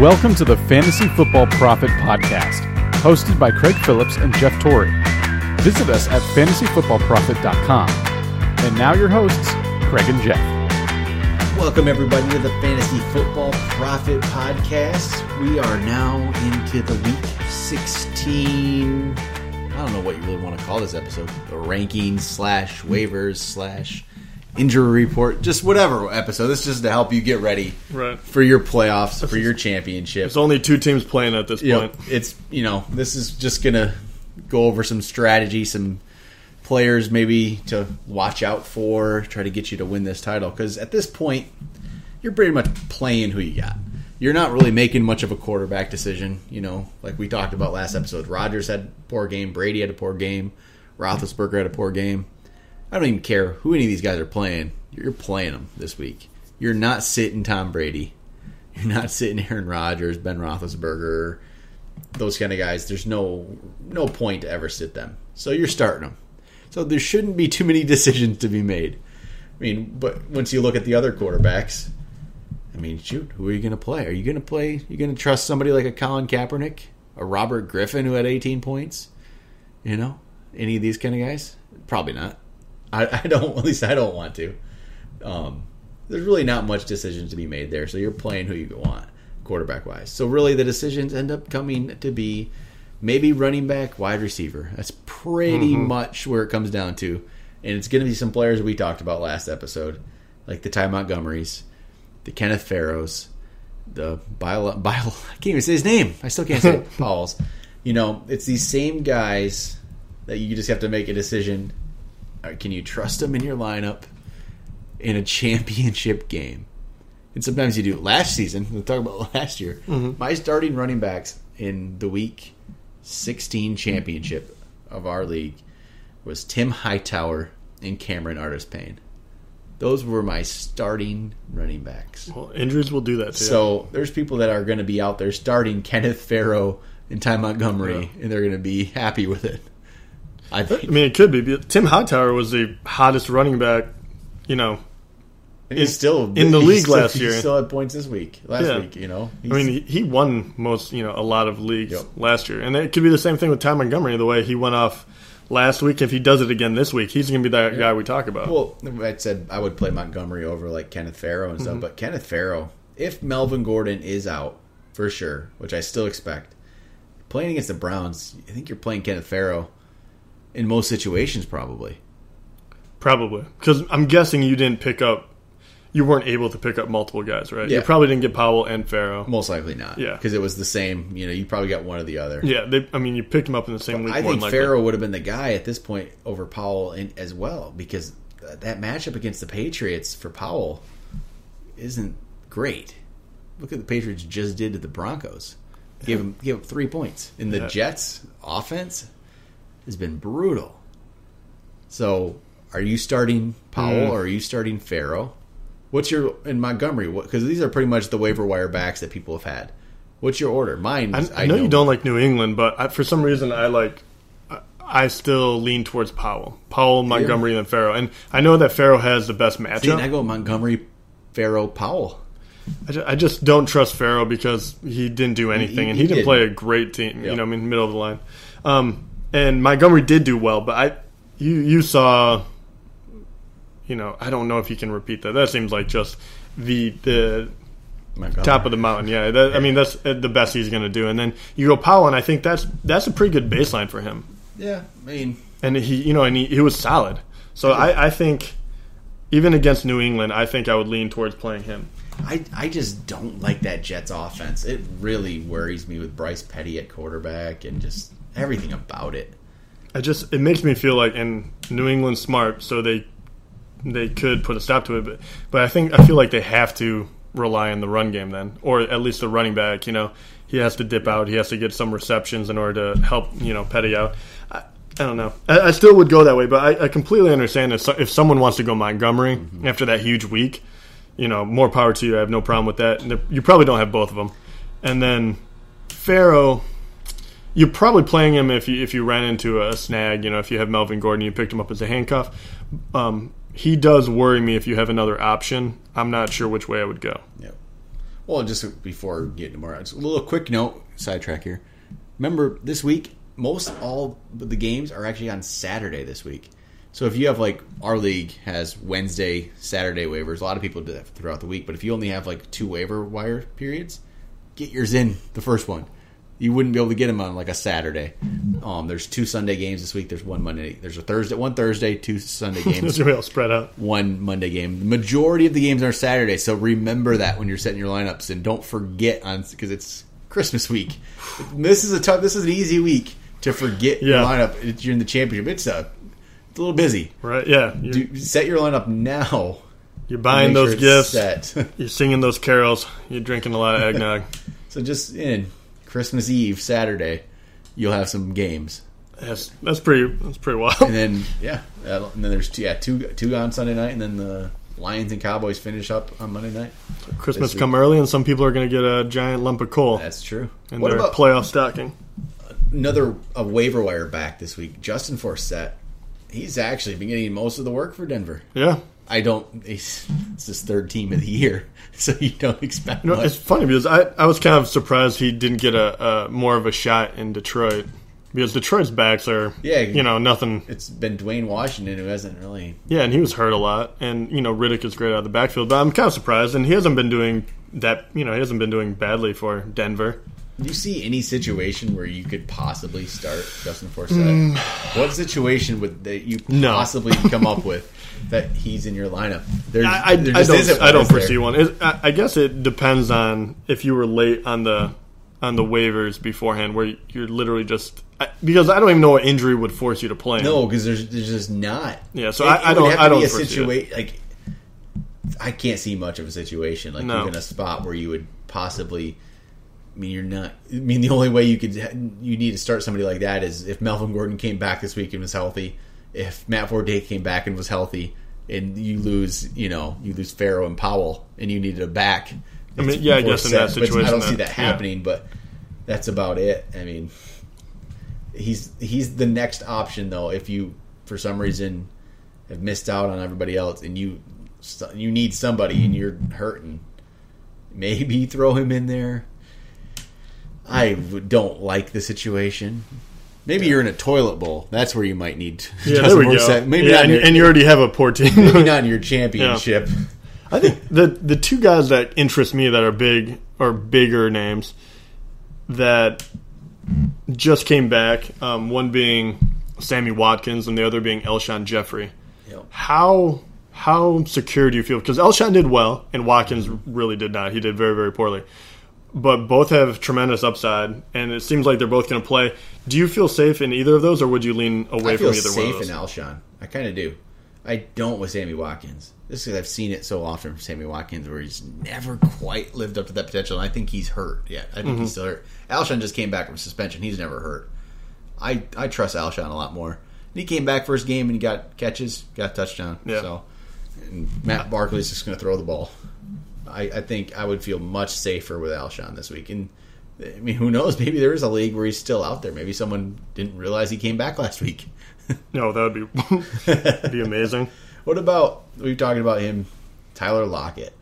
Welcome to the Fantasy Football Profit Podcast, hosted by Craig Phillips and Jeff Torrey. Visit us at fantasyfootballprofit.com. And now your hosts, Craig and Jeff. Welcome, everybody, to the Fantasy Football Profit Podcast. We are now into the week 16. I don't know what you really want to call this episode. The rankings slash waivers slash injury report, just whatever episode. This is just to help you get ready Right. for your playoffs, for your championship. There's only two teams playing at this you know, point. it's you know this is just gonna go over some strategy, some players maybe to watch out for, try to get you to win this title. Because at this point, you're pretty much playing who you got. You're not really making much of a quarterback decision. You know, like we talked about last episode. Rodgers had a poor game. Brady had a poor game. Roethlisberger had a poor game. I don't even care who any of these guys are playing. You're playing them this week. You're not sitting Tom Brady. You're not sitting Aaron Rodgers, Ben Roethlisberger, those kind of guys. There's no no point to ever sit them. So you're starting them. So there shouldn't be too many decisions to be made. I mean, but once you look at the other quarterbacks, I mean, shoot, who are you going to play? Are you going to play? You going to trust somebody like a Colin Kaepernick, a Robert Griffin who had 18 points? You know, any of these kind of guys? Probably not. I, I don't. At least I don't want to. Um, there's really not much decisions to be made there. So you're playing who you want, quarterback wise. So really, the decisions end up coming to be maybe running back, wide receiver. That's pretty much where it comes down to. And it's going to be some players we talked about last episode, like the Ty Montgomerys, the Kenneth Farrows, the Bio, Bio I can't even say his name. I still can't say it. Pauls. You know, it's these same guys that you just have to make a decision. Right, Can you trust them in your lineup in a championship game? And sometimes you do. Last season, we'll talk about last year. Mm-hmm. My starting running backs in the week 16 championship of our league was Tim Hightower and Cameron Artis Payne. Those were my starting running backs. Well, injuries will do that too. So there's people that are going to be out there starting Kenneth Farrow and Ty Montgomery, and they're going to be happy with it. I I mean, it could be. but Tim Hightower was the hottest running back. You know, he's still in the league still- last year. he still had points this week. Last Yeah. week, you know. I mean, he, he won most. You know, a lot of leagues Yep. last year, and it could be the same thing with Ty Montgomery. The way he went off last week, if he does it again this week, he's going to be that guy we talk about. Well, I said I would play Montgomery over like Kenneth Farrow and Mm-hmm. stuff, but Kenneth Farrow, if Melvin Gordon is out for sure, which I still expect, playing against the Browns, I think you're playing Kenneth Farrow in most situations, probably. Probably because I'm guessing you didn't pick up. You weren't able to pick up multiple guys, right? You probably didn't get Powell and Farrow. Most likely not. Yeah. because it was the same. You know, you probably got one or the other. Yeah, they, I mean, you picked him up in the same week. I think. Farrow would have been the guy at this point over Powell in, as well because that matchup against the Patriots for Powell isn't great. Look at the Patriots just did to the Broncos. Give them give up three points. in the Yeah. Jets offense has been brutal. So, are you starting Powell Mm. or are you starting Farrow? What's your in Montgomery? Because these are pretty much the waiver wire backs that people have had. What's your order? Mine. I, I know, you don't like New England, but I, for some reason I like. I- I still lean towards Powell, Powell, Montgomery, and Farrow, and I know that Farrow has the best See, matchup. and I go Montgomery, Farrow, Powell. I just, I just don't trust Farrow because he didn't do anything, he and he didn't didn't. play a great team. Yep. You know, I mean, middle of the line. Um, and Montgomery did do well, but I, you, you saw, you know, I don't know if you can repeat that. That seems like just the the Montgomery. top of the mountain. Yeah, that, I mean that's uh, the best he's going to do. And then you go Powell, and I think that's that's a pretty good baseline for him. Yeah, I mean, And he, you know, and he, he was solid. So I, I think even against New England, I think I would lean towards playing him. I I just don't like that Jets offense. It really worries me with Bryce Petty at quarterback and just everything about it. I just it makes me feel like and New England's smart, so they they could put a stop to it. But but I think I feel like they have to rely on the run game then, or at least the running back. You know, he has to dip out. He has to get some receptions in order to help you know Petty out. I, I don't know. I, I still would go that way, but I, I completely understand if so, if someone wants to go Montgomery mm-hmm. after that huge week, you know, more power to you. I have no problem with that. You probably don't have both of them, and then Farrow. You're probably playing him if you if you ran into a snag. You know, if you have Melvin Gordon, you picked him up as a handcuff. Um, he does worry me if you have another option. I'm not sure which way I would go. Yeah. Well, just before getting to more, just a little quick note, sidetrack here. Remember, this week, most all the games are actually on Saturday this week. So if you have like our league has Wednesday, Saturday waivers. A lot of people do that throughout the week. But if you only have like two waiver wire periods, get yours in the first one. You wouldn't be able to get them on like a Saturday. Um, there's two Sunday games this week. There's one Monday. There's a Thursday, one Thursday, two Sunday games It's gonna all spread out. one Monday game. The majority of the games are Saturday, so remember that when you're setting your lineups, and don't forget on because it's Christmas week. This is a tough. This is an easy week to forget your lineup. If you're in the championship. It's a, it's a little busy. Right? Yeah. Do, set your lineup now. you're buying those sure gifts. You're singing those carols. You're drinking a lot of eggnog. so just in Christmas Eve, Saturday, you'll have some games, that's that's pretty. That's pretty wild. and then yeah, and then there's two, yeah two two on Sunday night, and then the Lions and Cowboys finish up on Monday night. Christmas come early, and some people are going to get a giant lump of coal That's true. in what their about playoff stocking. another a waiver wire back this week. Justin Forsett. He's actually been getting most of the work for Denver. Yeah. I don't. It's, it's his third team of the year, so you don't expect You know, much. it's funny because I, I was kind of surprised he didn't get a, a more of a shot in Detroit because Detroit's backs are Yeah. you know nothing It's been Dwayne Washington who hasn't really. yeah and he was hurt a lot and you know Riddick is great out of the backfield but I'm kind of surprised and he hasn't been doing that you know he hasn't been doing badly for Denver Do you see any situation where you could possibly start Justin Forsett? What situation would that you Mm. No. possibly come up with that he's in your lineup? There's, I, I, there I just isn't don't I don't is there? foresee one It- I, I guess it depends on if you were late on the on the waivers beforehand where you're literally just I, because I don't even know what injury would force you to play him. No, because there's there's just not. Yeah, so I- I don't- have to I don't foresee it. situation like I can't see much of a situation like No. even a spot where you would possibly. I mean, you're not. I mean, the only way you could you need to start somebody like that is if Melvin Gordon came back this week and was healthy. If Matt Forte came back and was healthy, and you lose, you know, you lose Farrow and Powell, and you needed a back. I mean, yeah, I guess in that but I don't see that- that yeah. happening. But that's about it. I mean, he's he's the next option though. If you for some reason have missed out on everybody else and you you need somebody and you're hurting, maybe throw him in there. I w- don't like the situation. Maybe you're in a toilet bowl. That's where you might need. Yeah, there we go. Forsett. Maybe yeah, not and, your- and you already have a poor team. maybe not in your championship. I think the the two guys that interest me that are big are bigger names that just came back. Um, one being Sammy Watkins and the other being Alshon Jeffery. Yep. How how secure do you feel? Because Elshon did well and Watkins really did not. He did very very poorly. But both have tremendous upside, and it seems like they're both going to play. Do you feel safe in either of those, or would you lean away from either one safe in? Alshon. I kind of do. I don't with Sammy Watkins. This is I've seen it so often from Sammy Watkins where he's never quite lived up to that potential. And I think he's hurt. Yeah, I think Mm-hmm. he's still hurt. Alshon just came back from suspension. He's never hurt. I I trust Alshon a lot more. And he came back first game and he got catches, got touchdown. Yeah. So and Matt Barkley's just going to throw the ball. I, I think I would feel much safer with Alshon this week. And I mean, who knows? Maybe there is a league where he's still out there. Maybe someone didn't realize he came back last week. No, that would be be amazing. What about we were talking about him, Tyler Lockett?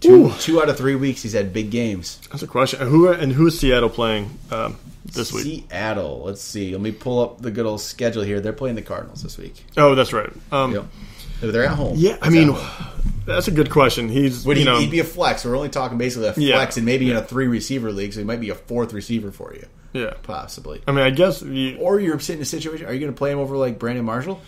Two Ooh. two out of three weeks he's had big games. That's a question. Who and who is Seattle playing um, this week? Seattle. Let's see. Let me pull up the good old schedule here. They're playing the Cardinals this week. Oh, that's right. Um, Yep. They're at home. Yeah, I mean. That's a good question. He's would you he, know he'd be a flex? We're only talking basically a Yeah. flex, and maybe in a three receiver league, so he might be a fourth receiver for you, yeah. possibly. I mean, I guess you, Or you're sitting in a situation. Are you going to play him over like Brandon Marshall?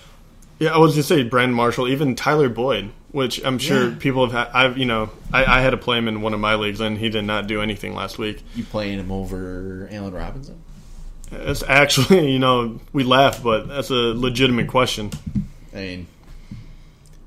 yeah. I was gonna say Brandon Marshall, even Tyler Boyd, which I'm sure Yeah. people have. Had, I've you know I, I had to play him in one of my leagues, and he did not do anything last week. You playing him over Allen Robinson? It's actually you know we laugh, but that's a legitimate question. I mean,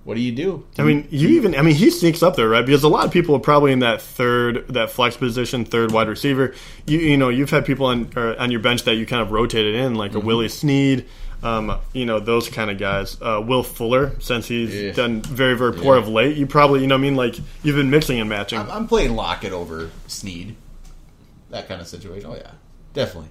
what do you do? I mean, you even I mean he sneaks up there, right? Because a lot of people are probably in that third that flex position, third wide receiver. You you know you've had people on or on your bench that you kind of rotated in, like a Willie Snead, um, you know those kind of guys. Uh, Will Fuller, since he's Yeah. done very very poor Yeah. of late, you probably you know I mean like you've been mixing and matching. I'm, I'm playing Lockett over Sneed. That kind of situation. Oh yeah, definitely,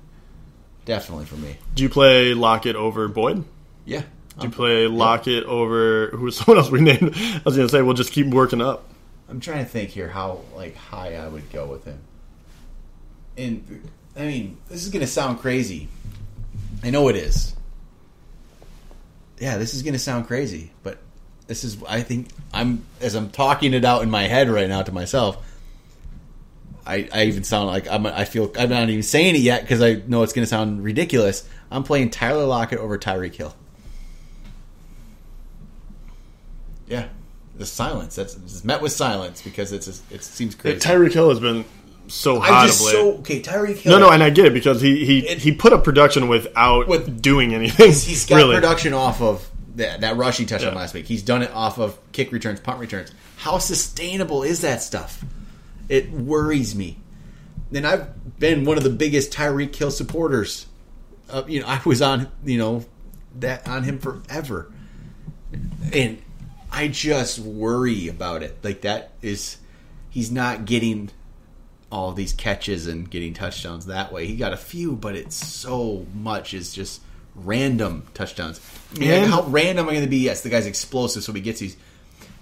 definitely for me. Do you play Lockett over Boyd? Yeah, Do you play Lockett over who's someone else we named? I was gonna say we'll just keep working up. I'm trying to think here how like high I would go with him. And I mean, this is gonna sound crazy. I know it is. Yeah, this is gonna sound crazy, but this is I think I'm as I'm talking it out in my head right now to myself. I, I even sound like I'm. I feel I'm not even saying it yet because I know it's going to sound ridiculous. I'm playing Tyler Lockett over Tyreek Hill. Yeah, the silence. That's it's met with silence because it's it seems crazy. Tyreek Hill has been so hot I'm just of late. so okay. Tyreek Hill. no, no, and I get it because he he, It- he put up production without With- doing anything. he's got really. production off of that, that rushing touchdown Yeah. last week. He's done it off of kick returns, punt returns. How sustainable is that stuff? It worries me. And I've been one of the biggest Tyreek Hill supporters. Uh, you know, I was on you know that on him forever, and I just worry about it. Like that is he's not getting all these catches and getting touchdowns that way. He got a few, but it's so much is just random touchdowns. And- how random am I going to be? Yes, the guy's explosive, so he gets these.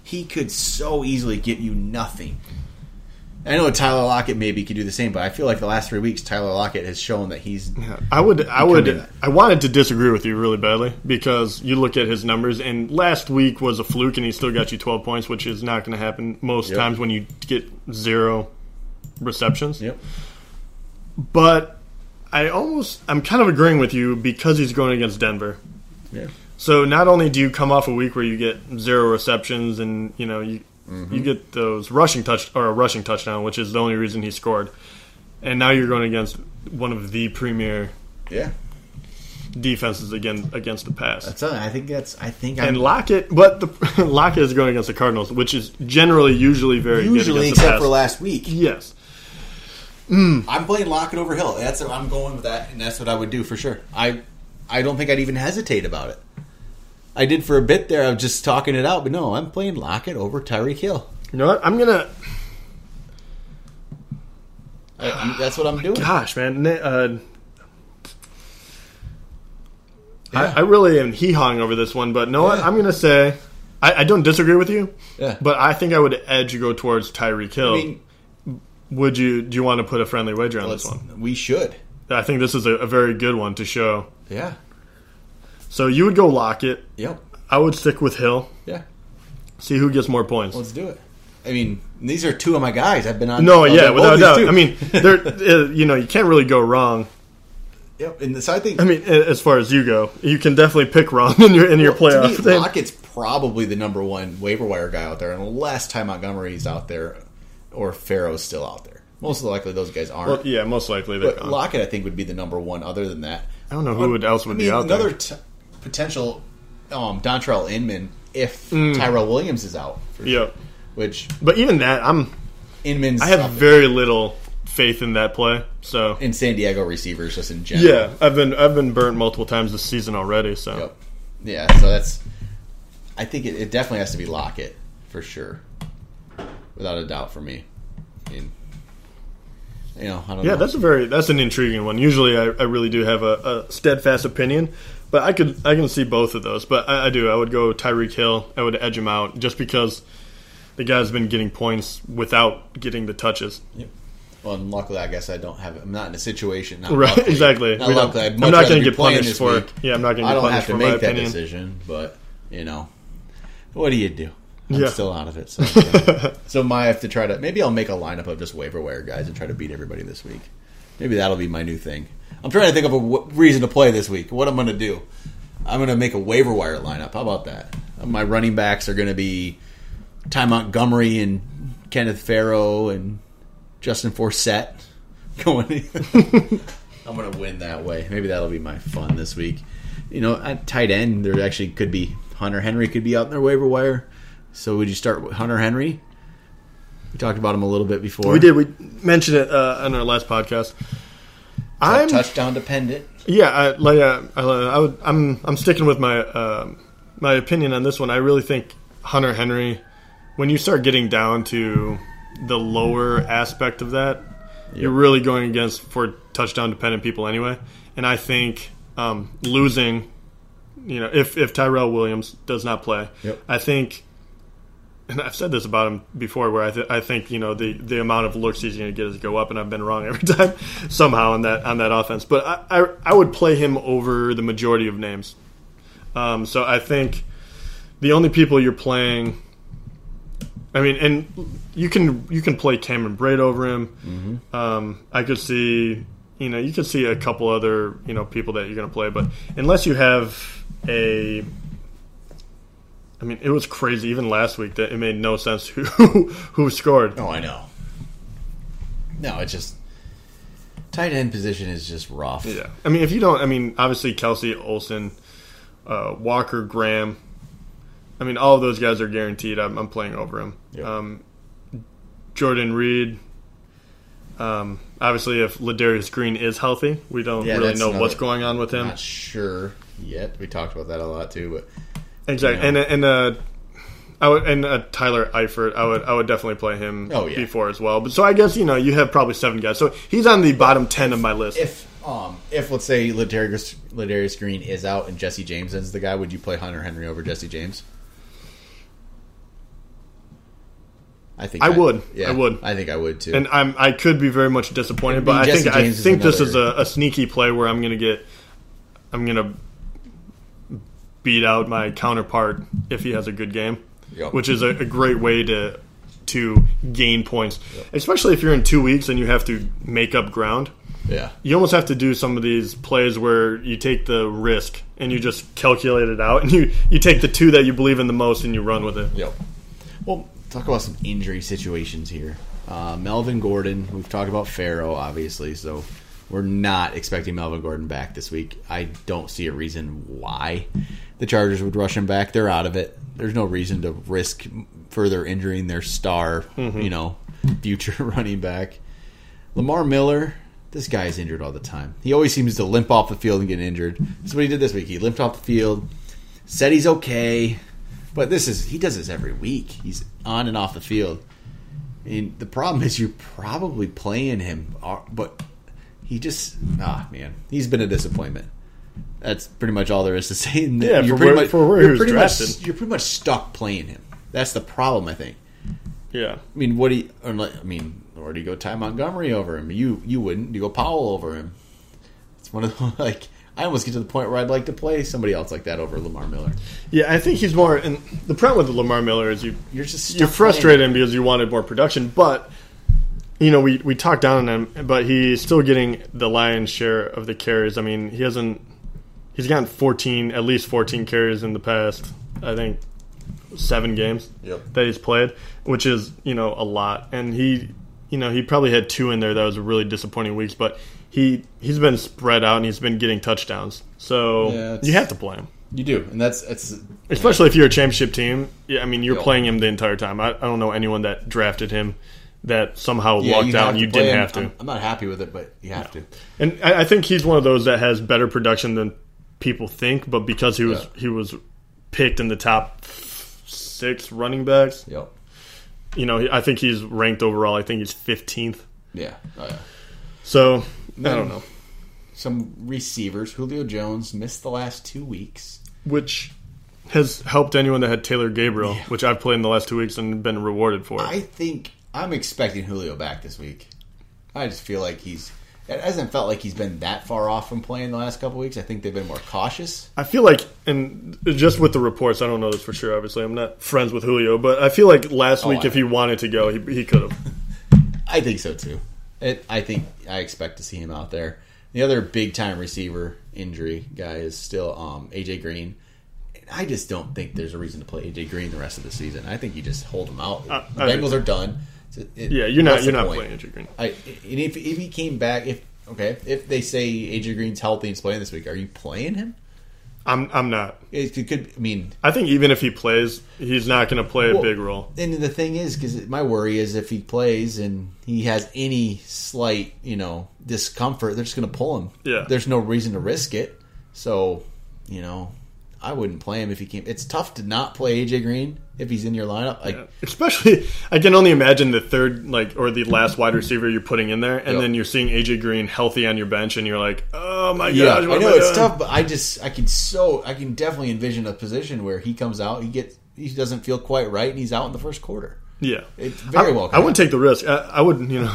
He could so easily get you nothing. I know Tyler Lockett maybe could do the same, but I feel like the last three weeks Tyler Lockett has shown that he's I would, I would, I wanted to disagree with you really badly because you look at his numbers, and last week was a fluke, and he still got you twelve points, which is not going to happen most Yep. times when you get zero receptions. yep. But I almost, I'm kind of agreeing with you because he's going against Denver. Yeah. So not only do you come off a week where you get zero receptions, and you know you Mm-hmm. you get those rushing touch or a rushing touchdown, which is the only reason he scored, and now you're going against one of the premier Yeah. defenses again against the pass. That's I think that's I think and I'm Lockett, but the Lockett is going against the Cardinals, which is generally usually very usually good against the except pass. for last week. Yes, I'm playing Lockett over Hill. That's I'm going with that, and that's what I would do for sure. I I don't think I'd even hesitate about it. I did for a bit there. I was just talking it out, but no, I'm playing Lockett over Tyreek Hill. you know what? I'm gonna. I, I'm- that's what I'm doing. Gosh, man, uh, Yeah. I, I really am hee hawing over this one, but know what? Yeah. I'm gonna say I, I don't disagree with you. Yeah. but I think I would edge you go towards Tyreek Hill. I mean, would you? Do you want to put a friendly wager on this one? we should. I think this is a, a very good one to show. Yeah. So you would go Lockett. Yep. I would stick with Hill. Yeah. See who gets more points. Let's do it. I mean, these are two of my guys. I've been on. No, yeah, without doubt. two. I mean, there, uh, you know, you can't really go wrong. yep. And so I think I mean, as far as you go, you can definitely pick wrong in your in your Well, playoff. To me, Lockett's probably the number one waiver wire guy out there, unless Ty Montgomery's out there or Farrow's still out there. Most likely, those guys aren't. well, yeah, most likely they're but gone. Lockett, I think, would be the number one. Other than that, I don't know who would else would I mean, be out another there. t- potential um, Dontrelle Inman if Mm. Tyrell Williams is out. For Yeah, sure. Which but even that, I'm Inman's I have very little faith in that play. So in San Diego receivers just in general. yeah, I've been I've been burnt multiple times this season already. So Yep. Yeah. So that's. I think it, it definitely has to be Lockett for sure, without a doubt for me. I mean, you know, I don't yeah, know. that's a very that's an intriguing one. Usually, I, I really do have a, a steadfast opinion, but I could I can see both of those. But I, I do I would go Tyreek Hill. I would edge him out just because the guy's been getting points without getting the touches. Well, and luckily, I guess I don't have. I'm not in a situation. Not Right, luckily. exactly. Not luckily. I'm not gonna get punished for- week. yeah, I'm not gonna I get don't punished have to make that opinion. decision, but you know, what do you do? I'm Yeah. still out of it. So, so my have to try to. Maybe I'll make a lineup of just waiver wire guys and try to beat everybody this week. Maybe that'll be my new thing. I'm trying to think of a w- reason to play this week. What I'm going to do. I'm going to make a waiver wire lineup. How about that? My running backs are going to be Ty Montgomery and Kenneth Farrow and Justin Forsett. Going. I'm going to win that way. Maybe that'll be my fun this week. You know, at tight end, there actually could be Hunter Henry could be out in their waiver wire. So would you start with Hunter Henry? We talked about him a little bit before. We did we mentioned it uh, on our last podcast. I'm touchdown dependent. Yeah, I, like uh, I, I would, I'm I'm sticking with my um my opinion on this one. I really think Hunter Henry, when you start getting down to the lower aspect of that, you're really going against for touchdown dependent people anyway. And I think um, losing, you know, if if Tyrell Williams does not play, Yep. I think and I've said this about him before, where I, th- I think you know the, the amount of looks he's going to get is go up, and I've been wrong every time somehow on that on that offense. But I, I, I would play him over the majority of names. Um, so I think the only people you're playing, I mean, and you can you can play Cameron Brate over him. Mm-hmm. Um, I could see you know you could see a couple other you know people that you're going to play, but unless you have a I mean, it was crazy even last week that it made no sense who who scored. Oh, I know. No, it's just tight end position is just rough. Yeah, I mean, if you don't, I mean, obviously Kelce Olsen, uh, Walker Graham. I mean, all of those guys are guaranteed. I'm, I'm playing over him. Yep. Um, Jordan Reed. Um, obviously, if Ladarius Green is healthy, we don't Yeah, really know another- what's going on with him. Not sure yet. We talked about that a lot too, but Exactly, and and uh, I would and uh, Tyler Eifert, I would I would definitely play him Oh, yeah. before as well. But so I guess you know you have probably seven guys. So he's on the bottom ten of my list. if um if let's say Ladarius Ladarius Green is out and Jesse James is the guy, would you play Hunter Henry over Jesse James? I think I would. Yeah, I would. I think I would too. and I'm I could be very much disappointed, I but I Jesse think I James is think this is a, a sneaky play where I'm gonna get I'm gonna beat out my counterpart if he has a good game, Yep. which is a, a great way to to gain points, especially if you're in two weeks and you have to make up ground. yeah, you almost have to do some of these plays where you take the risk and you just calculate it out and you, you take the two that you believe in the most and you run with it. Yep. Well, talk about some injury situations here. Uh, Melvin Gordon, we've talked about Farrow, obviously, so we're not expecting Melvin Gordon back this week. I don't see a reason why the Chargers would rush him back. They're out of it. There's no reason to risk further injuring their star, you know, future running back. Lamar Miller, this guy is injured all the time. He always seems to limp off the field and get injured. That's what he did this week. He limped off the field, said he's okay, but this is he does this every week. He's on and off the field. And the problem is you're probably playing him, uh, but he just ah man, he's been a disappointment. That's pretty much all there is to say. And Yeah, you're for pretty where- much, for where you're pretty. Much, you're pretty much stuck playing him. That's the problem, I think. Yeah. I mean, what do you? Or I mean, or do you go Ty Montgomery over him? You you wouldn't. You go Powell over him? It's one of the like. I almost get to the point where I'd like to play somebody else like that over Lamar Miller. Yeah, I think he's more. And the problem with Lamar Miller is you You're just you're frustrated playing. because you wanted more production, but you know we we talked down on him, but he's still getting the lion's share of the carries. I mean, he hasn't. He's gotten 14, at least 14 carries in the past. I think seven games Yep. that he's played, which is you know a lot. And he, you know, he probably had two in there that was really disappointing weeks, but he he's been spread out and he's been getting touchdowns. So Yeah, you have to play him. You do, and that's that's Especially if you're a championship team, yeah, I mean you're Yeah. playing him the entire time. I, I don't know anyone that drafted him that somehow yeah, lucked you out and you didn't him. have to. I'm, I'm not happy with it, but you have to. And I, I think he's one of those that has better production than people think, but because he was Yeah. he was picked in the top six running backs, Yep. you know, I think he's ranked overall. I think he's 15th. Yeah. Oh yeah. So I don't um, know, Some receivers. Julio Jones missed the last two weeks. which has helped anyone that had Taylor Gabriel, which I've played in the last two weeks and been rewarded for. I think I'm expecting Julio back this week. I just feel like he's. It hasn't felt like he's been that far off from playing the last couple weeks. I think they've been more cautious. I feel like, and just with the reports, I don't know this for sure. Obviously, I'm not friends with Julio, but I feel like last Oh, week, I if he wanted to go, he, he could have. I think so too. It, I think I expect to see him out there. The other big time receiver injury guy is still um, AJ Green. I just don't think there's a reason to play AJ Green the rest of the season. I think you just hold him out. I- the Bengals are done. It- Yeah, you're not you're not point? playing AJ Green. I, and if if he came back, if okay, if they say AJ Green's healthy and's playing this week, are you playing him? I'm I'm not. It could, could I mean, I think even if he plays, he's not going to play a big role. And the thing is, because my worry is if he plays and he has any slight, you know, discomfort, they're just going to pull him. Yeah. There's no reason to risk it. So, you know, I wouldn't play him if he came. It's tough to not play AJ Green if he's in your lineup. Like, Yeah. Especially, I can only imagine the third, like, or the last wide receiver you're putting in there, and Yep. then you're seeing AJ Green healthy on your bench, and you're like, oh my yeah, gosh, I know I it's doing? tough, but I just I can so I can definitely envision a position where he comes out, he gets he doesn't feel quite right and he's out in the first quarter. Yeah, It's very I, well. I wouldn't take the risk. I, I would, you know,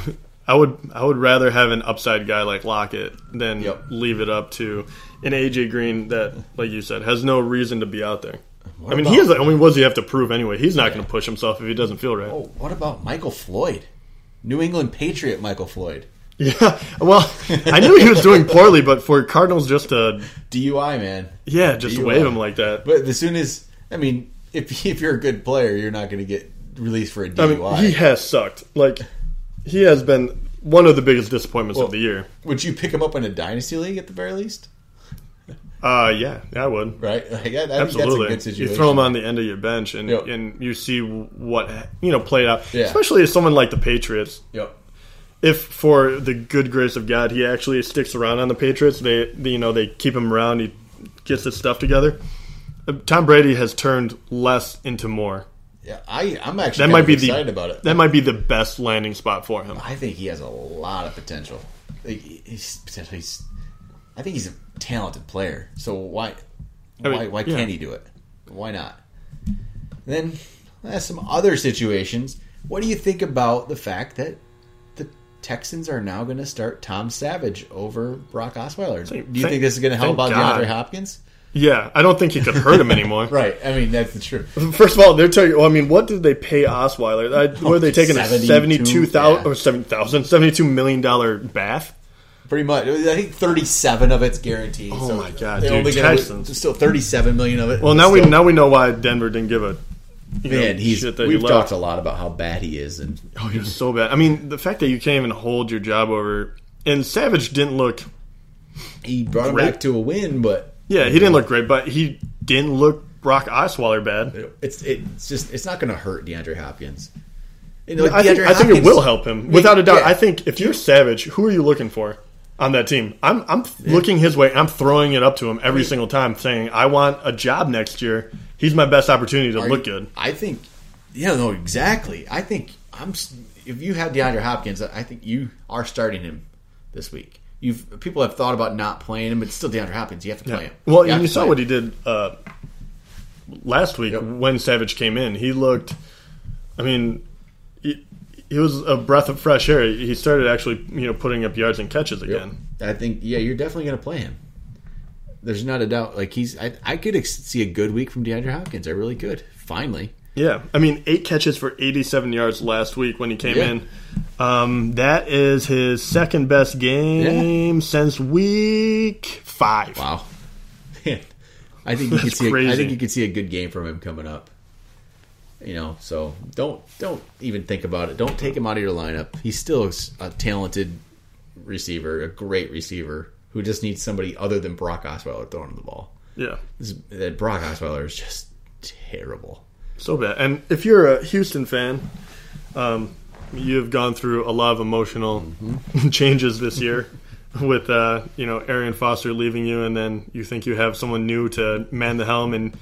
I would, I would rather have an upside guy like Lockett than Yep. leave it up to an AJ Green that, like you said, has no reason to be out there. I mean, about- he has. I mean, what does he have to prove anyway? He's not going to push himself if he doesn't feel right. Oh, what about Michael Floyd? New England Patriot Michael Floyd. Yeah. Well, I knew he was doing poorly, but for Cardinals just to, DUI man. yeah, just DUI. wave him like that. But as soon as I mean, if if you're a good player, you're not going to get released for a DUI. mean, he has sucked. Like, he has been one of the biggest disappointments of the year. Would you pick him up in a dynasty league at the very least? Uh, yeah, yeah, I would. Right? Like, I, I Absolutely. that's a good You throw him on the end of your bench, and Yep. and you see what you know played out. Yeah. Especially as someone like the Patriots. Yep. If for the good grace of God, he actually sticks around on the Patriots, they, they you know they keep him around. He gets his stuff together. Uh, Tom Brady has turned less into more. Yeah, I I'm actually That might be excited the about it. that might be the best landing spot for him. I think he has a lot of potential. Like, he's potentially. He's, I think he's a talented player. So why, mean, why, why yeah. can't he do it? Why not? Then there's some other situations. What do you think about the fact that the Texans are now going to start Tom Savage over Brock Osweiler? Do you Thank- think this is going to help out God. DeAndre Hopkins? Yeah, I don't think he could hurt him anymore. Right. I mean, that's the truth. First of all, they're telling. Well, I mean, what did they pay Osweiler? Uh, I, were they taking a 72, seventy-two thousand yeah. or seven thousand, seventy-two million dollar bath? Pretty much. I think 37 of it's guaranteed. Oh so my God, dude, only Texans. Still 37 million of it. Well, now we now we know why Denver didn't give a you know, Man, he's. We've he talked a lot about how bad he is, and Oh, he was so bad. I mean, the fact that you can't even hold your job over, and Savage didn't look. he brought him back to a win. But Yeah, he didn't look great, but he didn't look Brock Osweiler bad. it's it's just it's not going to hurt DeAndre Hopkins. You know, I think, DeAndre I think it will help him without a doubt. Yeah. I think if you're Savage, who are you looking for on that team? I'm I'm looking his way. I'm throwing it up to him every single time, saying I want a job next year. He's my best opportunity to Are look you- good. I think. Yeah, no, exactly. I think I'm. If you have DeAndre Hopkins, I think you are starting him this week. You've people have thought about not playing him, but still DeAndre Hopkins. You have to play him. Well, and you saw what him. he did uh, last week Yep. when Savage came in. He looked. I mean, he, he was a breath of fresh air. He started actually, you know, putting up yards and catches Yep. again. I think yeah, you're definitely going to play him. There's not a doubt. Like he's, I, I could ex- see a good week from DeAndre Hopkins. I really could. Finally, Yeah, I mean, eight catches for 87 yards last week when he came Yeah. in. Um, that is his second best game since week five. wow. I think you could see. A, I think you could see a good game from him coming up. You know, so don't don't even think about it. Don't take him out of your lineup. He's still a talented receiver, a great receiver who just needs somebody other than Brock Osweiler throwing him the ball. Yeah, This, that Brock Osweiler is just terrible. So bad. And if you're a Houston fan, um, you've gone through a lot of emotional changes this year. With uh, you know Arian Foster leaving you, and then you think you have someone new to man the helm, and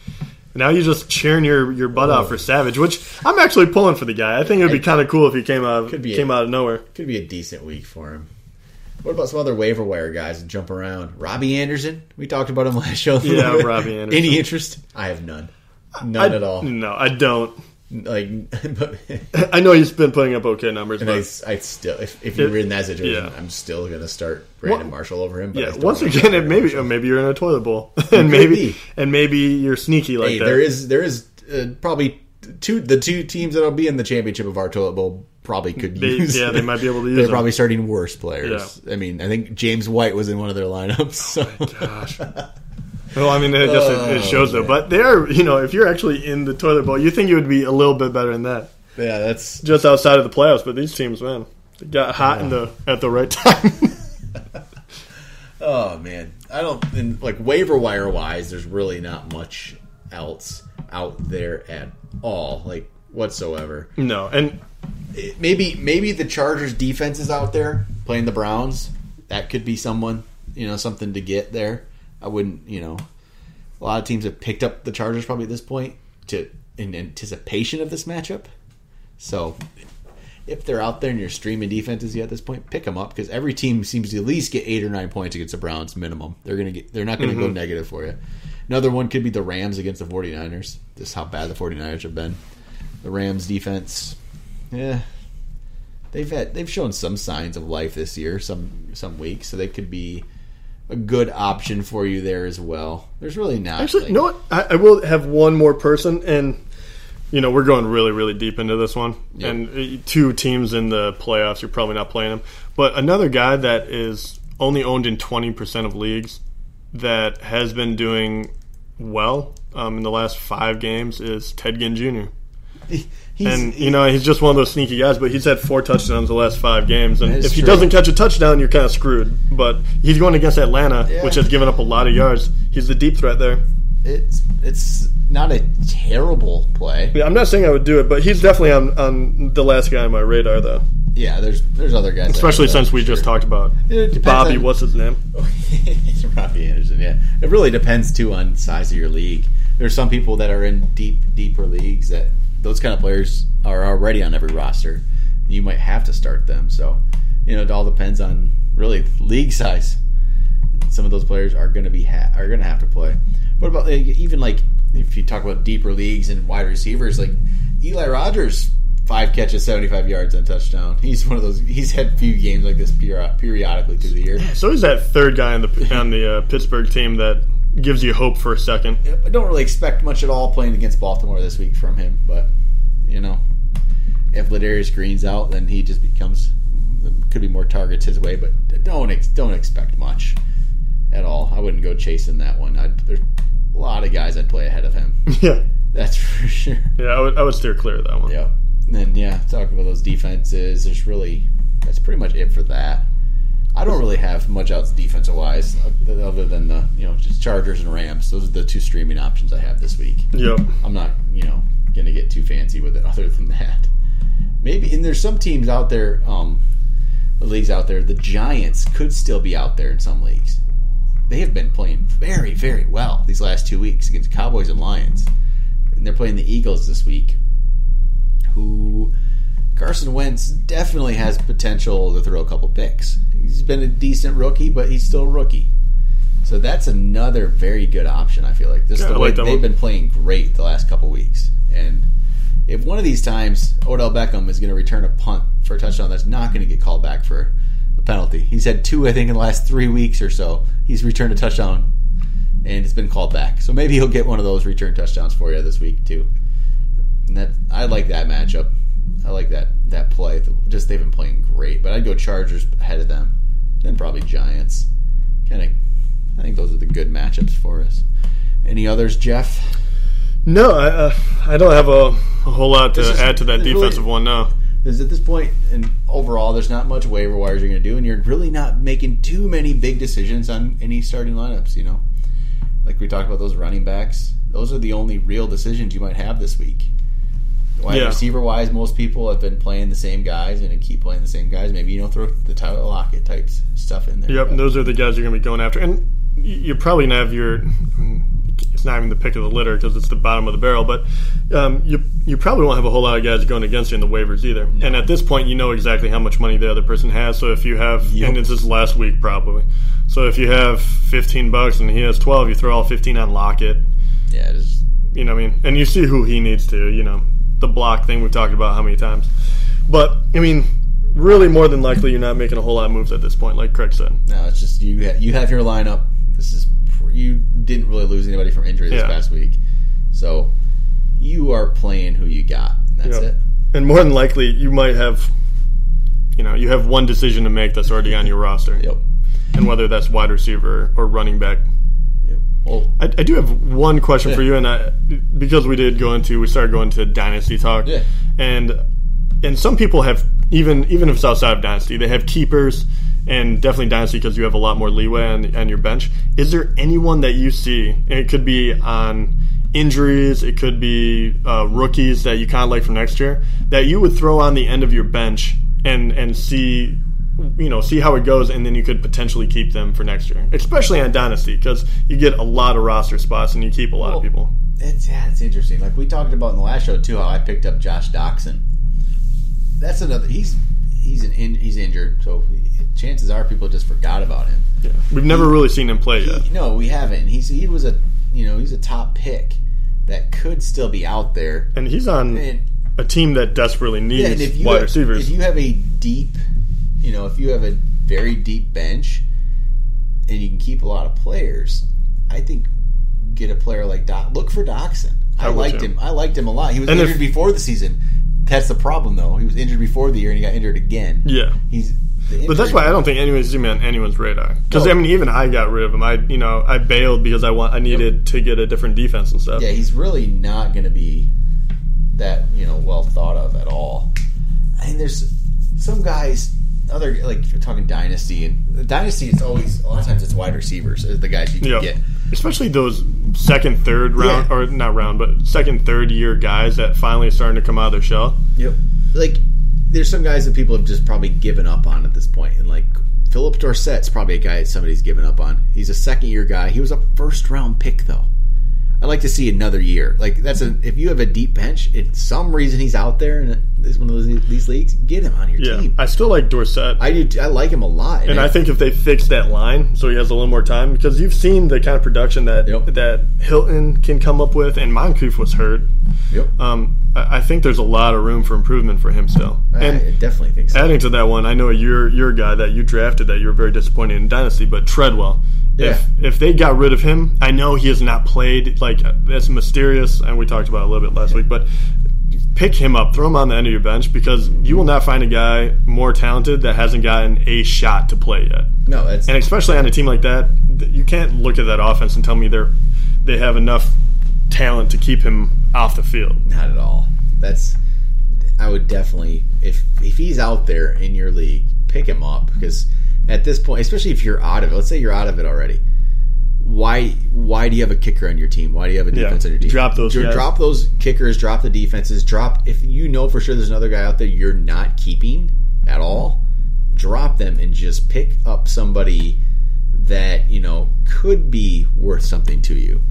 now you're just cheering your, your butt off for Savage, which I'm actually pulling for the guy. I think it would be kind of cool if he came out Could be came a- out of nowhere. Could be a decent week for him. What about some other waiver wire guys that jump around? Robbie Anderson. We talked about him last show. Yeah. Robbie Anderson. Any interest? I have none. None I- at all. No, I don't. Like, but, I know he's been putting up okay numbers, and I, but I still, if, if you're It- in that situation, yeah. I'm still going to start Brandon Marshall over him. But yeah. Once again, it maybe Marshall. maybe you're in a toilet bowl, and maybe be. and maybe you're sneaky like Hey, that. there is there is uh, probably two the two teams that'll be in the championship of our toilet bowl probably could They- use. yeah, they might be able to use They're them. probably starting worse players. I mean, I think James White was in one of their lineups. So. Gosh. Well, I mean, I guess it, it oh, shows though. But they're, you know, if you're actually in the toilet bowl, you think you would be a little bit better than that, yeah, that's just outside of the playoffs. But these teams, man, they got hot in the at the right time. Oh man, I don't and like waiver wire wise. There's really not much else out there at all, like whatsoever. no, and It- maybe maybe the Chargers defense is out there playing the Browns. That could be someone, you know, something to get there. I wouldn't, you know, a lot of teams have picked up the Chargers probably at this point to in anticipation of this matchup. So if they're out there and you're streaming defenses yet at this point, pick them up because every team seems to at least get eight or nine points against the Browns minimum. They're gonna get, they're not gonna go mm-hmm. negative for you. Another one could be the Rams against the 49ers. Just how bad the 49ers have been. The Rams defense, yeah, they've had they've shown some signs of life this year, some some weeks, so they could be a good option for you there as well. There's really not Actually, like- you know what? I, I will have one more person, and you know we're going really, really deep into this one. Yep. And uh, two teams in the playoffs, you're probably not playing them. But another guy that is only owned in 20 percent of leagues that has been doing well um, in the last five games is Ted Ginn Jr. He's, And you know he's just one of those sneaky guys, but he's had four touchdowns the last five games, and if he true. doesn't catch a touchdown, you're kind of screwed. But he's going against Atlanta, Yeah. which has given up a lot of yards. He's the deep threat there. it's it's not a terrible play. Yeah, I'm not saying I would do it, but he's definitely on, on the last guy on my radar, though. Yeah, there's there's other guys, Especially since we sure. just talked about Bobby. on- What's his name? it's Robbie Anderson. Yeah, it really depends too on size of your league. There's some people that are in deep, deeper leagues that those kind of players are already on every roster. You might have to start them. So, you know, it all depends on really league size. Some of those players are going to be ha- are going to have to play. What about even like if you talk about deeper leagues and wide receivers, like Eli Rogers, five catches, seventy five yards and touchdown. He's one of those. He's had few games like this periodically through the year. So he's that third guy on the on the uh, Pittsburgh team that gives you hope for a second. I don't really expect much at all playing against Baltimore this week from him, but you know, if Ladarius Green's out, then he just becomes could be more targets his way, but don't ex- don't expect much at all. I wouldn't go chasing that one. I'd, there's a lot of guys I'd play ahead of him. Yeah, That's for sure. yeah, I would, I would steer clear of that one. Yep. And then yeah, talking about those defenses, there's really that's pretty much it for that. I don't really have much else defensive wise other than the you know just Chargers and Rams. Those are the two streaming options I have this week. Yep. I'm not, you know, gonna get too fancy with it. Other than that, maybe and there's some teams out there, um, the leagues out there. The Giants could still be out there in some leagues. They have been playing very, very well these last two weeks against Cowboys and Lions, and they're playing the Eagles this week. Who Carson Wentz definitely has potential to throw a couple picks. He's been a decent rookie, but he's still a rookie. So that's another very good option. I feel like this is the I way like they've one. been playing great the last couple weeks. And if one of these times Odell Beckham is going to return a punt for a touchdown, that's not going to get called back for a penalty. He's had two, I think, in the last three weeks or so. He's returned a touchdown, and it's been called back. So maybe he'll get one of those return touchdowns for you this week too. And that I like that matchup. I like that that play. Just they've been playing great, but I'd go Chargers ahead of them, then probably Giants. Kind of, I think those are the good matchups for us. Any others, Jeff? No, I, uh, I don't have a, a whole lot to is- add to that really- defensive one. No. Is at this point, and overall, there's not much waiver wires you're going to do, and you're really not making too many big decisions on any starting lineups. You know, like we talked about those running backs; those are the only real decisions you might have this week. Wide Yeah. receiver wise, most people have been playing the same guys and keep playing the same guys. Maybe you don't throw the Tyler Lockett types stuff in there. Yep, those are the guys you're going to be going after, and you're probably going to have your. It's not even the pick of the litter because it's the bottom of the barrel, but um, you you probably won't have a whole lot of guys going against you in the waivers either. And at this point, you know exactly how much money the other person has. So if you have, Yep. and it's his last week probably. So if you have 15 bucks and he has 12, you throw all 15 on Lockett. yeah, just, You know what I mean? And you see who he needs to, you know, the block thing we've talked about how many times. But, I mean, really more than likely you're not making a whole lot of moves at this point, like Craig said. no, it's just you. Ha- you have your lineup. This is pr- you didn't really lose anybody from injury this Yeah. past week, so you are playing who you got. That's Yep. it. And more than likely you might have, you know, you have one decision to make that's already on your roster. Yep. And whether that's wide receiver or running back. Well, I, I do have one question for you, and I, because we did go into, we started going to dynasty talk, Yeah. and and some people have even even if it's outside of dynasty, they have keepers, and definitely dynasty because you have a lot more leeway on, on your bench. Is there anyone that you see, and it could be on injuries, it could be uh, rookies that you kind of like for next year, that you would throw on the end of your bench and and see you know, see how it goes, and then you could potentially keep them for next year, especially on Dynasty, because you get a lot of roster spots and you keep a lot Well, of people. It's yeah, it's interesting. Like we talked about in the last show too, how I picked up Josh Doctson. That's another. He's he's an in, he's injured, so chances are people just forgot about him. Yeah. We've never really seen him play yet. No, we haven't. He's he was a you know he's a top pick that could still be out there. And he's on And, a team that desperately needs yeah, and if you wide have, receivers. if you have a deep, you know, if you have a very deep bench, and you can keep a lot of players, I think get a player like Doc. Look for Doctson. I, I liked too. him. I liked him a lot. He was And injured if- before the season. That's the problem, though. He was injured before the year, and he got injured again. yeah. He's. But that's why I don't think anyone's even on anyone's radar. Because No. I mean, even I got rid of him. I, you know, I bailed because I want, I needed to get a different defense and stuff. Yeah, he's really not going to be that you know well thought of at all. I mean, there's some guys, other like if you're talking dynasty and dynasty, it's always a lot of times it's wide receivers the guys you can Yeah. get. Especially those second, third round, Yeah. or not round, but second, third year guys that finally are starting to come out of their shell. Yep. Like there's some guys that people have just probably given up on at this point, and like Philip Dorsett's probably a guy that somebody's given up on. He's a second year guy. He was a first round pick though. I'd like to see another year. Like that's a if you have a deep bench, it's some reason he's out there in this one of those, these leagues, get him on your Yeah. team. I still like Dorsett. I do. I like him a lot, and I think if they fix that line so he has a little more time, because you've seen the kind of production that Yep. that Hilton can come up with, and Moncrief was hurt. Yep. Um, I, I think there's a lot of room for improvement for him still. I And definitely think so. adding to that one, I know you're you're a guy that you drafted that you were very disappointed in Dynasty, but Treadwell. Yeah. If if they got rid of him, I know he has not played like as mysterious, and we talked about it a little bit last week, but pick him up, throw him on the end of your bench because you will not find a guy more talented that hasn't gotten a shot to play yet. no, And especially on a team like that, you can't look at that offense and tell me they're they have enough talent to keep him off the field. not at all. That's I would definitely if if he's out there in your league, pick him up because at this point, especially if you're out of it, let's say you're out of it already. Why why do you have a kicker on your team? Why do you have a Yeah. defense on your team? Drop those guys. drop those kickers, drop the defenses, drop if you know for sure there's another guy out there you're not keeping at all, drop them and just pick up somebody that, you know, could be worth something to you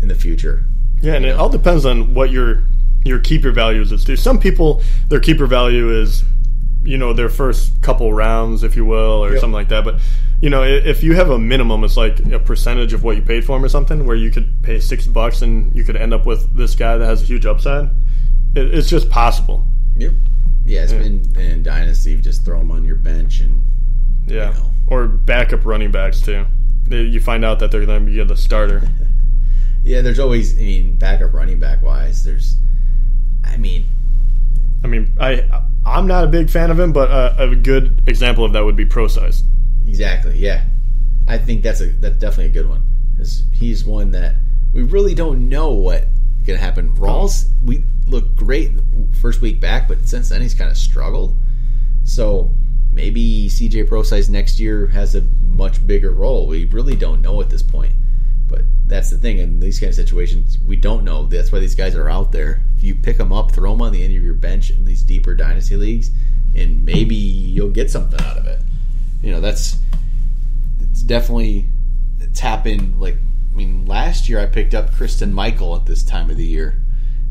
in the future. Yeah, and it all depends on what your your keeper values is too. Some people their keeper value is you know their first couple rounds, if you will, or Yep. something like that. But you know, if you have a minimum, it's like a percentage of what you paid for him or something, where you could pay six bucks and you could end up with this guy that has a huge upside. It, it's just possible. Yep. Yeah, it's been in Dynasty. You just throw them on your bench and Yeah, You know. or backup running backs too. You find out that they're going to be the starter. yeah, there's always. I mean, backup running back wise, there's. I mean, I mean, I I'm not a big fan of him, but uh, a good example of that would be Pro Size. exactly. Yeah, I think that's a that's definitely a good one. Because he's one that we really don't know what going to happen. Rawls, we looked great in the first week back, but since then he's kind of struggled. So maybe CJ Prosise next year has a much bigger role. We really don't know at this point. But that's the thing in these kind of situations, we don't know. That's why these guys are out there. If you pick them up, throw them on the end of your bench in these deeper dynasty leagues, and maybe you'll get something out of it. You know, that's it's definitely it's happened. Like, I mean, last year I picked up Christine Michael at this time of the year,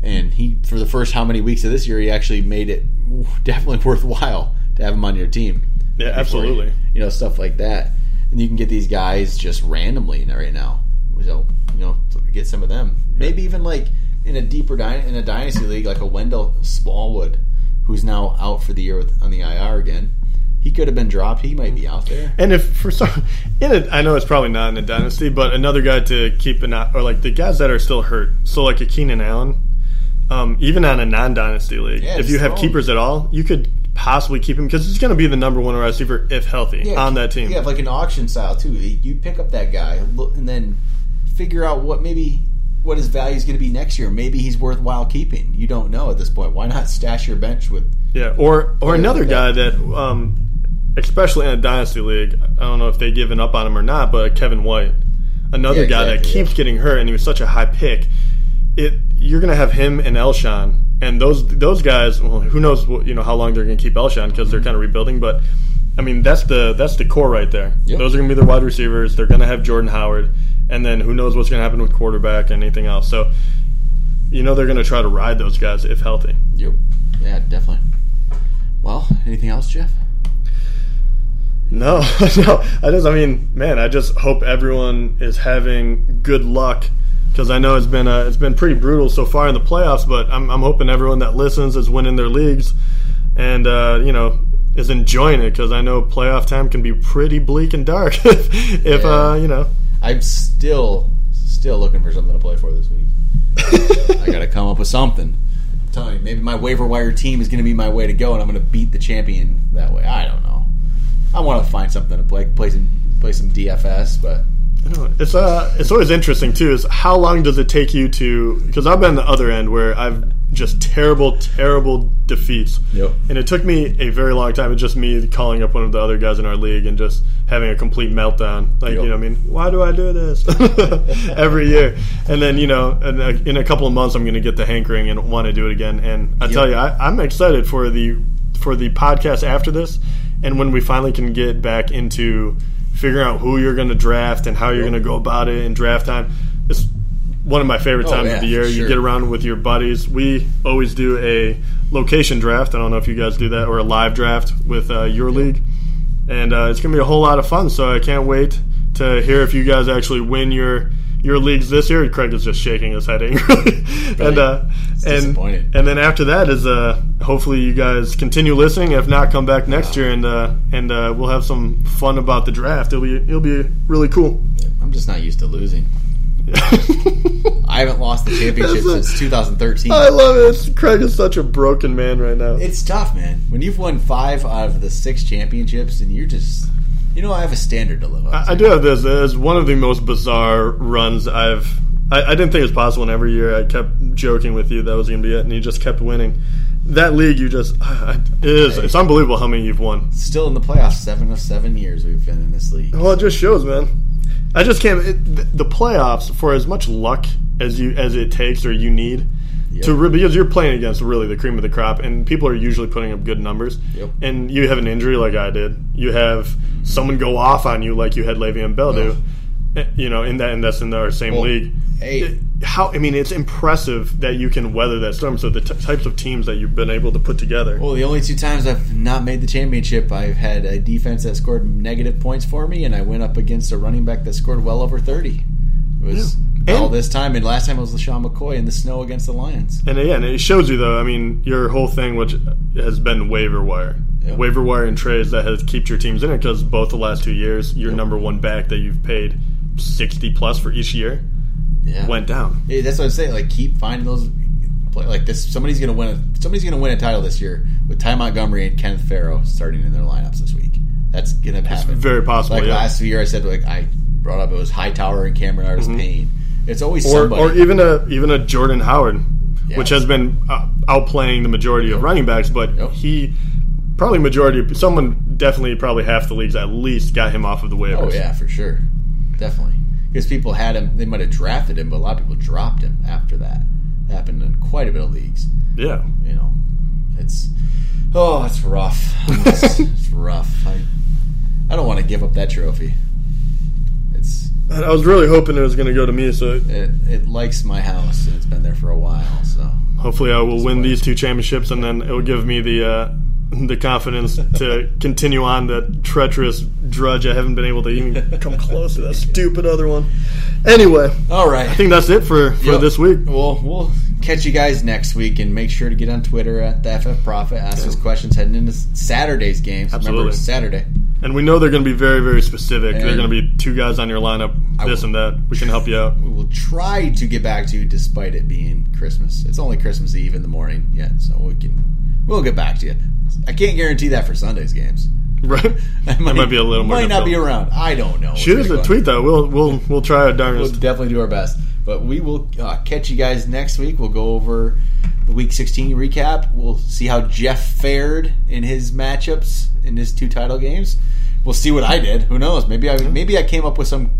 and he for the first how many weeks of this year he actually made it definitely worthwhile to have him on your team. Yeah, absolutely. you- you know, stuff like that, and you can get these guys just randomly right now. So you know, get some of them. Maybe even like in a deeper dy- in a dynasty league, like a Wendell Smallwood, who's now out for the year with, on the IR again. He could have been dropped. He might be out there. And if for some, in a, I know it's probably not in a dynasty, but another guy to keep an eye, or like the guys that are still hurt. So like a Keenan Allen, um, even on a non-dynasty league, Yeah, if you have keepers at all, you could possibly keep him because he's going to be the number one receiver if healthy on that team. Yeah, like an auction style too. You pick up that guy and then figure out what maybe what his value is going to be next year. Maybe he's worthwhile keeping. You don't know at this point. Why not stash your bench with? Yeah, or or another like guy that, um, especially in a dynasty league, I don't know if they've given up on him or not, but Kevin White, another Yeah, guy that keeps yeah. getting hurt, and he was such a high pick. It you're gonna have him and Alshon, and those those guys. Well, who knows? What, you know how long they're gonna keep Alshon because they're kind of rebuilding, but. I mean that's the that's the core right there. Yep. Those are going to be their wide receivers. They're going to have Jordan Howard, and then who knows what's going to happen with quarterback and anything else. So, you know they're going to try to ride those guys if healthy. Yep. Yeah, definitely. Well, anything else, Jeff? No, no. I just, I mean, man, I just hope everyone is having good luck because I know it's been uh, it's been pretty brutal so far in the playoffs. But I'm, I'm hoping everyone that listens is winning their leagues, and uh, you know is enjoying it because I know playoff time can be pretty bleak and dark. if Yeah. uh, you know, I'm still still looking for something to play for this week. I got to come up with something. I'm telling you, maybe my waiver wire team is going to be my way to go, and I'm going to beat the champion that way. I don't know. I want to find something to play, play some play some DFS, but it's uh it's always interesting too. Is how long does it take you to? Because I've been the other end where I've just terrible, terrible defeats. Yep. And it took me a very long time. It's just me calling up one of the other guys in our league and just having a complete meltdown. Like Yep. you know, I mean, why do I do this every year? And then you know, in a, in a couple of months, I'm going to get the hankering and want to do it again. And I tell you, I, I'm excited for the for the podcast after this, and when we finally can get back into figuring out who you're going to draft and how you're going to go about it in draft time. It's one of my favorite Oh, times yeah, of the year. for You get around with your buddies. We always do a location draft. I don't know if you guys do that or a live draft with uh, your league, and uh, it's going to be a whole lot of fun. So I can't wait to hear if you guys actually win your your leagues this year. Craig is just shaking his head angrily, and uh, and and then after that is uh, hopefully you guys continue listening. If not, come back next year and uh, and uh, we'll have some fun about the draft. It'll be it'll be really cool. I'm just not used to losing. I haven't lost the championship a- since 2013. I love it. It's- Craig is such a broken man right now. It's tough, man. When you've won five out of the six championships, and you're just, you know, I have a standard to live up. I, to. I do have this as one of the most bizarre runs I've. I, I didn't think it was possible, and every year I kept joking with you that was going to be it, and you just kept winning. That league, you just it is. It's unbelievable how many you've won. Still in the playoffs, seven of seven years we've been in this league. Well, it just shows, man. I just can't. It, the playoffs, for as much luck as you as it takes or you need Yep. to because you're playing against really the cream of the crop, and people are usually putting up good numbers. Yep. And you have an injury like I did. You have someone go off on you like you had Le'Veon Bell do. Eh, You know, in that and that's in our same Well, league. hey. how I mean, it's impressive that you can weather that storm. So the t- types of teams that you've been able to put together. Well, the only two times I've not made the championship, I've had a defense that scored negative points for me, and I went up against a running back that scored well over 30. It was Yeah. All this time, and last time it was LeSean McCoy in the snow against the Lions. And again, it shows you though. I mean, your whole thing, which has been waiver wire, Yeah. waiver wire and trades that has kept your teams in it because both the last two years, your number one back that you've paid sixty plus for each year Yeah. went down. Yeah, that's what I'm saying. Like, keep finding those. Play, like this, somebody's gonna win. A, somebody's gonna win a title this year with Ty Montgomery and Kenneth Farrow starting in their lineups this week. That's gonna happen. very possible, Like yeah. last year, I said like I brought up it was Hightower and Cameron Artis mm-hmm. Payne. It's always. Or, somebody. or even a even a Jordan Howard, Yeah. which has been uh, outplaying the majority of running backs, but Yep. he probably majority of someone definitely probably half the leagues at least got him off of the waivers. oh yeah, for sure, definitely. Because people had him, they might have drafted him, but a lot of people dropped him after that. It happened in quite a bit of leagues. yeah. you know, it's oh, it's rough. It's, it's rough. I, I don't want to give up that trophy. I was really hoping it was going to go to me, so it, it likes my house and it's been there for a while. So Hopefully, I will win these two championships, and then it will give me the uh, the confidence to continue on the treacherous drudge. I haven't been able to even come close to that stupid other one. Anyway, all right, I think that's it for, for Yep. this week. Well, we'll catch you guys next week, and make sure to get on Twitter at the FF Profit. Ask us questions heading into Saturday's games. Remember, Absolutely. it's Saturday. And we know they're going to be very, very specific. And- they're going to be two guys on your lineup, I this will- and that. We can help you out. We will try to get back to you, despite it being Christmas. It's only Christmas Eve in the morning yet, so we can we'll get back to you. I can't guarantee that for Sunday's games. Right? I That might be a little more Might not be around. I don't know. Shoot us a tweet though. We'll we'll we'll try our darnest. We'll definitely do our best. But we will uh, catch you guys next week. We'll go over the Week 16 recap. We'll see how Jeff fared in his matchups in his two title games. We'll see what I did. Who knows? Maybe I maybe I came up with some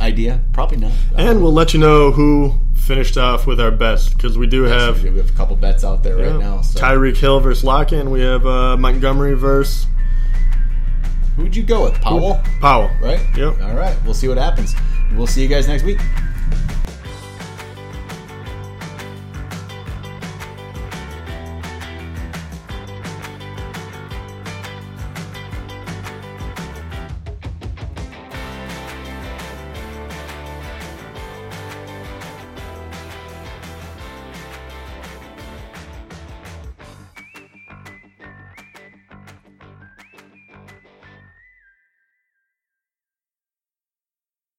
idea. Probably not. and we'll let you know who finished off with our best because we do have we have a couple bets out there right now. So. Tyreek Hill versus Lockett. We have uh, Montgomery versus Who'd you go with? Powell, Powell. right? Yep. All right. We'll see what happens. We'll see you guys next week.